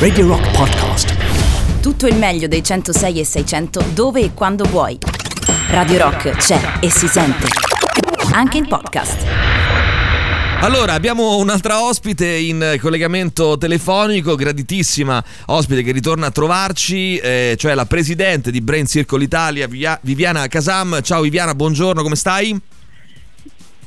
Radio Rock Podcast. Tutto il meglio dei 106 e 600 dove e quando vuoi. Radio Rock c'è e si sente. Anche in podcast. Allora, abbiamo un'altra ospite in collegamento telefonico, graditissima ospite che ritorna a trovarci, eh, cioè la presidente di Brain Circle Italia, Vivia- Viviana Casam. Ciao Viviana, buongiorno, come stai?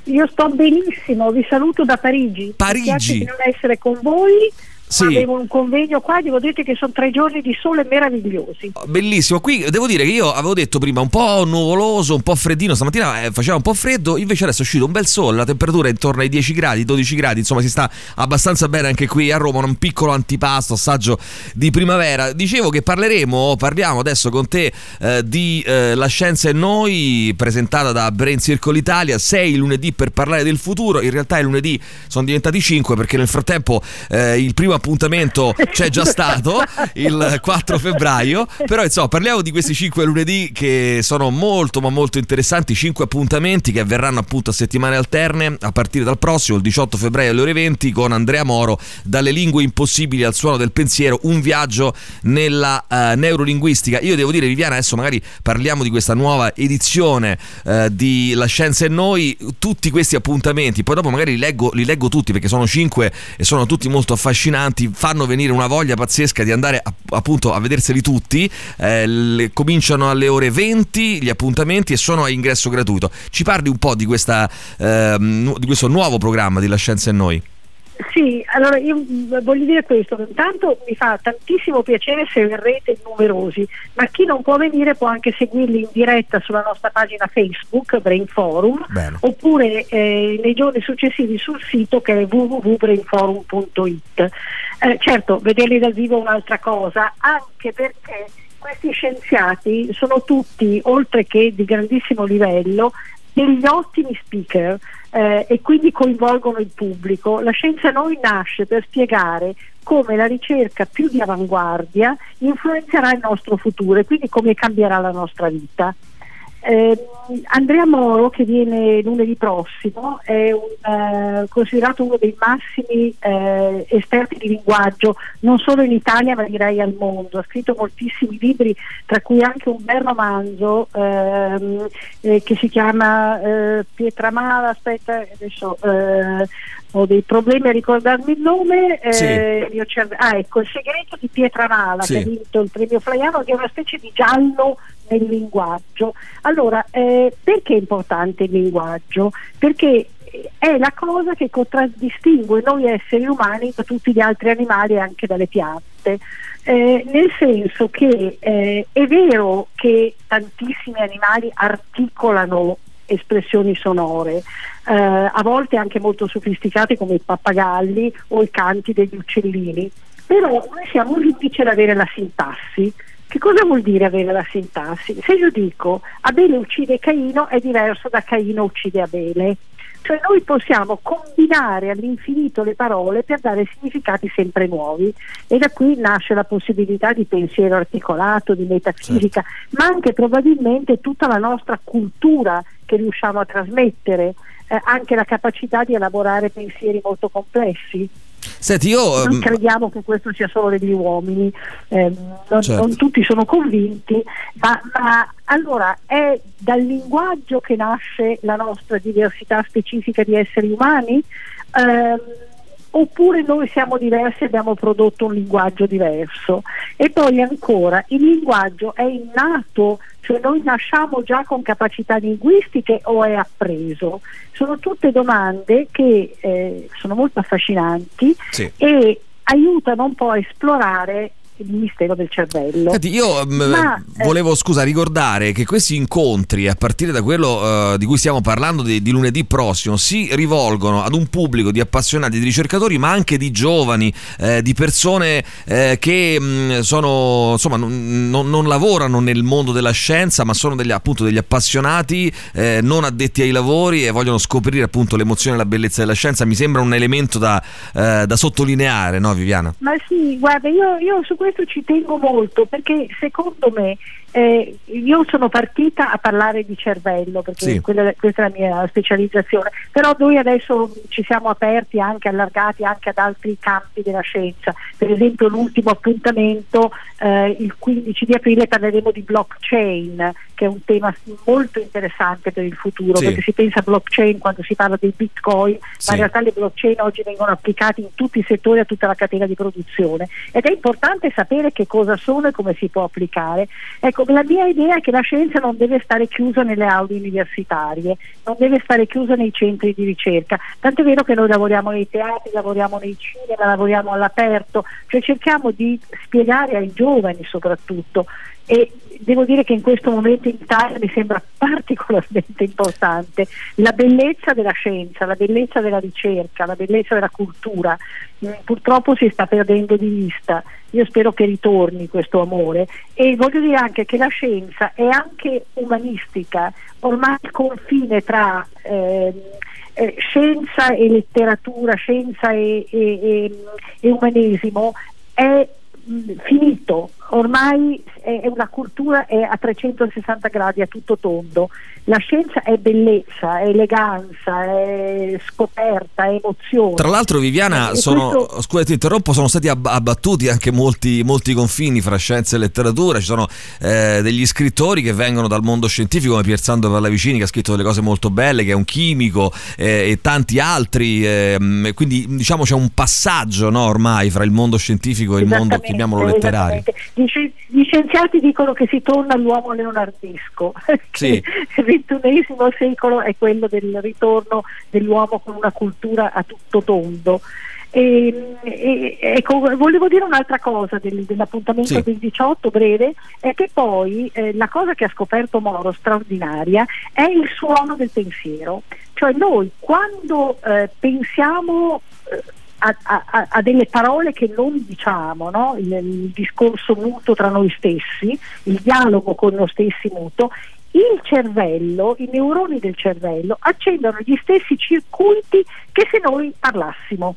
Io sto benissimo, vi saluto da Parigi. Parigi. Mi piace di non essere con voi. Sì. Avevo un convegno qua, devo dire che sono tre giorni di sole meravigliosi. Bellissimo, qui devo dire che io avevo detto prima un po' nuvoloso, un po' freddino, stamattina eh, faceva un po' freddo, invece adesso è uscito un bel sole, la temperatura è intorno ai 10 gradi, 12 gradi, insomma si sta abbastanza bene anche qui a Roma, un piccolo antipasto, assaggio di primavera. Dicevo che parleremo, parliamo adesso con te eh, di eh, La Scienza e Noi, presentata da Brain Circle Italia, sei lunedì per parlare del futuro, in realtà i lunedì sono diventati 5 perché nel frattempo eh, il primo appuntamento c'è già stato il 4 febbraio però insomma parliamo di questi 5 lunedì che sono molto ma molto interessanti 5 appuntamenti che avverranno appunto a settimane alterne a partire dal prossimo il 18 febbraio alle ore 20 con Andrea Moro dalle lingue impossibili al suono del pensiero un viaggio nella eh, neurolinguistica. Io devo dire Viviana adesso magari parliamo di questa nuova edizione eh, di La Scienza e Noi tutti questi appuntamenti poi dopo magari li leggo, li leggo tutti perché sono 5 e sono tutti molto affascinanti fanno venire una voglia pazzesca di andare a, appunto a vederseli tutti. Eh, le, cominciano alle ore 20 gli appuntamenti e sono a ingresso gratuito. Ci parli un po' di, questa, ehm, di questo nuovo programma di La Scienza e Noi? Sì, allora io mm, voglio dire questo, intanto mi fa tantissimo piacere se verrete numerosi, ma chi non può venire può anche seguirli in diretta sulla nostra pagina Facebook, Brain Forum, Bene. oppure eh, nei giorni successivi sul sito che è www.brainforum.it. Eh, certo, vederli dal vivo è un'altra cosa, anche perché questi scienziati sono tutti, oltre che di grandissimo livello, degli ottimi speaker eh, e quindi coinvolgono il pubblico. La scienza noi nasce per spiegare come la ricerca più di avanguardia influenzerà il nostro futuro e quindi come cambierà la nostra vita. Eh, Andrea Moro, che viene lunedì prossimo, è un, eh, considerato uno dei massimi eh, esperti di linguaggio, non solo in Italia ma direi al mondo. Ha scritto moltissimi libri, tra cui anche un bel romanzo ehm, eh, che si chiama eh, Pietramala, aspetta, adesso eh, ho dei problemi a ricordarmi il nome. Sì. ah, ecco, Il segreto di Pietramala, Sì. che ha vinto il premio Flaiano, che è una specie di giallo nel linguaggio. Allora, eh, perché è importante il linguaggio? Perché è la cosa che contraddistingue noi esseri umani da tutti gli altri animali e anche dalle piante. Eh, nel senso che eh, è vero che tantissimi animali articolano espressioni sonore, eh, a volte anche molto sofisticate come i pappagalli o i canti degli uccellini, però noi siamo unici ad avere la sintassi. Che cosa vuol dire avere la sintassi? Se io dico Abele uccide Caino è diverso da Caino uccide Abele. Cioè noi possiamo combinare all'infinito le parole per dare significati sempre nuovi e da qui nasce la possibilità di pensiero articolato, di metafisica, ma anche probabilmente tutta la nostra cultura che riusciamo a trasmettere, eh, anche la capacità di elaborare pensieri molto complessi. Senti, io... Noi ehm, crediamo che questo sia solo degli uomini, ehm, non, Certo. non tutti sono convinti, ma, ma allora è dal linguaggio che nasce la nostra diversità specifica di esseri umani? Ehm, oppure noi siamo diversi e abbiamo prodotto un linguaggio diverso? E poi ancora, il linguaggio è innato, cioè noi nasciamo già con capacità linguistiche o è appreso? Sono tutte domande che eh, sono molto affascinanti Sì. e aiutano un po' a esplorare il mistero del cervello. Senti, io mm, Ma, eh, volevo scusa ricordare che questi incontri, a partire da quello eh, di cui stiamo parlando di, di lunedì prossimo, si rivolgono ad un pubblico di appassionati, di ricercatori, ma anche di giovani, eh, di persone eh, che mh, sono insomma non, non- non lavorano nel mondo della scienza, ma sono degli, appunto degli appassionati, eh, non addetti ai lavori e vogliono scoprire appunto l'emozione e la bellezza della scienza. Mi sembra un elemento da, da sottolineare, no, Viviana? Ma sì, guarda, io, io su questo questo ci tengo molto perché secondo me eh, io sono partita a parlare di cervello perché Sì. quella- questa è la mia specializzazione, però noi adesso ci siamo aperti anche, allargati anche ad altri campi della scienza, per esempio l'ultimo appuntamento eh, il 15 di aprile parleremo di blockchain che è un tema molto interessante per il futuro Sì. perché si pensa a blockchain quando si parla dei bitcoin, Sì. ma in realtà le blockchain oggi vengono applicate in tutti i settori, a tutta la catena di produzione ed è importante sapere che cosa sono e come si può applicare. Ecco, la mia idea è che la scienza non deve stare chiusa nelle aule universitarie, non deve stare chiusa nei centri di ricerca, tant'è vero che noi lavoriamo nei teatri, lavoriamo nei cinema, lavoriamo all'aperto, cioè cerchiamo di spiegare ai giovani soprattutto e devo dire che in questo momento in Italia mi sembra particolarmente importante la bellezza della scienza, la bellezza della ricerca, la bellezza della cultura. Mm, Purtroppo si sta perdendo di vista. Io spero che ritorni questo amore e voglio dire anche che la scienza è anche umanistica, ormai il confine tra ehm, eh, scienza e letteratura, scienza e, e- e- e umanesimo è mh, finito, ormai è, una cultura è a 360 gradi, a tutto tondo. La scienza è bellezza, è eleganza, è scoperta, è emozione. Tra l'altro, Viviana, sono, questo- scusa ti interrompo, sono stati ab- abbattuti anche molti, molti confini fra scienza e letteratura. Ci sono eh, degli scrittori che vengono dal mondo scientifico, come Pierzando Pallavicini, che ha scritto delle cose molto belle, che è un chimico, eh, e tanti altri. ehm, e quindi, diciamo, c'è un passaggio no, ormai fra il mondo scientifico e il mondo, chiamiamolo letterario. Gli, sci- gli scienziati dicono che si torna all'uomo leonardesco, Sì. il XXI secolo è quello del ritorno dell'uomo con una cultura a tutto tondo. E, e- ecco, volevo dire un'altra cosa del- dell'appuntamento Sì. del 18 breve, è che poi eh, la cosa che ha scoperto Moro straordinaria è il suono del pensiero. Cioè noi quando eh, pensiamo eh, a, a- a- delle parole che non diciamo, no? il, il discorso muto tra noi stessi, il dialogo con noi stessi muto, il cervello, i neuroni del cervello accendono gli stessi circuiti che se noi parlassimo.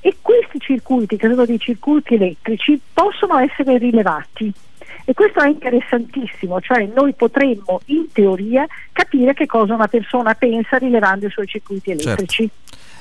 E questi circuiti, che sono dei circuiti elettrici, possono essere rilevati. E questo è interessantissimo, cioè noi potremmo in teoria capire che cosa una persona pensa rilevando i suoi circuiti Certo.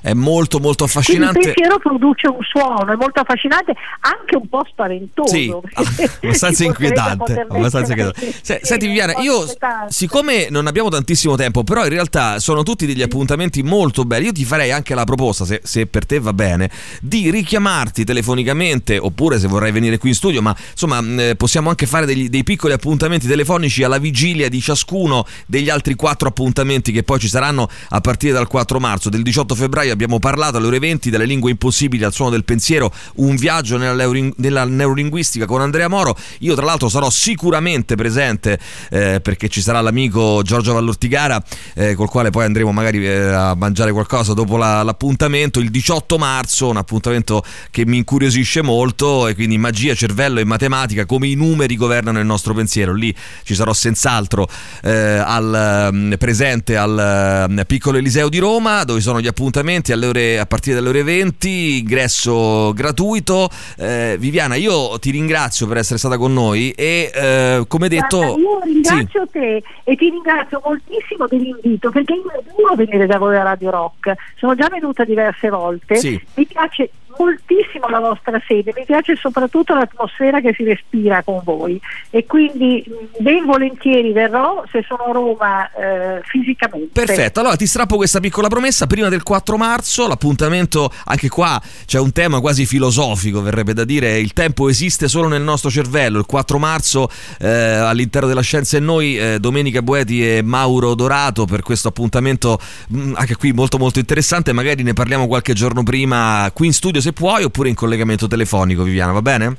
È molto, molto Quindi il affascinante. pensiero produce un suono, è molto affascinante, anche un po' spaventoso. Sì, perché abbastanza inquietante. abbastanza inquietante. Se- sì, senti Viviana, io siccome non abbiamo tantissimo tempo, però in realtà sono tutti degli appuntamenti molto belli, io ti farei anche la proposta, se, se per te va bene, di richiamarti telefonicamente, oppure se vorrai venire qui in studio, ma insomma eh, possiamo anche fare degli- dei piccoli appuntamenti telefonici alla vigilia di ciascuno degli altri quattro appuntamenti che poi ci saranno a partire dal 4 marzo. Del 18 febbraio abbiamo parlato alle ore 20 delle lingue impossibili al suono del pensiero, un viaggio nella, nella neurolinguistica con Andrea Moro. Io tra l'altro sarò sicuramente presente eh, perché ci sarà l'amico Giorgio Vallortigara eh, col quale poi andremo magari eh, a mangiare qualcosa dopo la- l'appuntamento il 18 marzo, un appuntamento che mi incuriosisce molto e quindi magia, cervello e matematica come i numeri governano il nostro pensiero. Lì ci sarò senz'altro eh, al, mm, presente al mm, piccolo Eliseo di Roma dove sono gli appuntamenti alle ore- a partire dalle ore 20, ingresso gratuito. Eh, Viviana, io ti ringrazio per essere stata con noi e eh, come detto... Guarda, io Sì. ringrazio te e ti ringrazio moltissimo dell'invito perché io adoro venire da voi a Radio Rock, sono già venuta diverse volte, Sì. mi piace moltissimo la vostra sede, mi piace soprattutto l'atmosfera che si respira con voi e quindi mh, ben volentieri verrò se sono a Roma eh, fisicamente. Perfetto, allora ti strappo questa piccola promessa prima del 4 marzo, l'appuntamento anche qua c'è un tema quasi filosofico, verrebbe da dire, il tempo esiste solo nel nostro cervello, il 4 marzo eh, all'interno della Scienza e Noi, eh, Domenica Boeti e Mauro Dorato per questo appuntamento mh, anche qui molto molto interessante, magari ne parliamo qualche giorno prima qui in studio se puoi oppure in collegamento telefonico Viviana, va bene?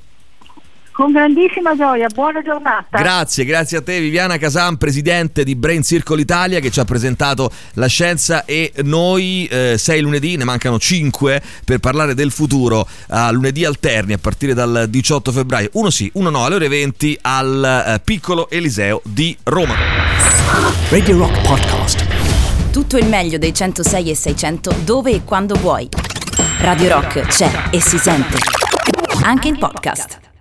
Con grandissima gioia, buona giornata. Grazie, grazie a te Viviana Casan, presidente di Brain Circle Italia che ci ha presentato la scienza e noi eh, sei lunedì, ne mancano cinque per parlare del futuro a lunedì alterni a partire dal 18 febbraio, uno sì, uno no, alle ore 20 al eh, piccolo Eliseo di Roma. Radio Rock Podcast. Tutto il meglio dei 106 e 600 dove e quando vuoi. Radio Rock c'è e si sente. Anche in podcast.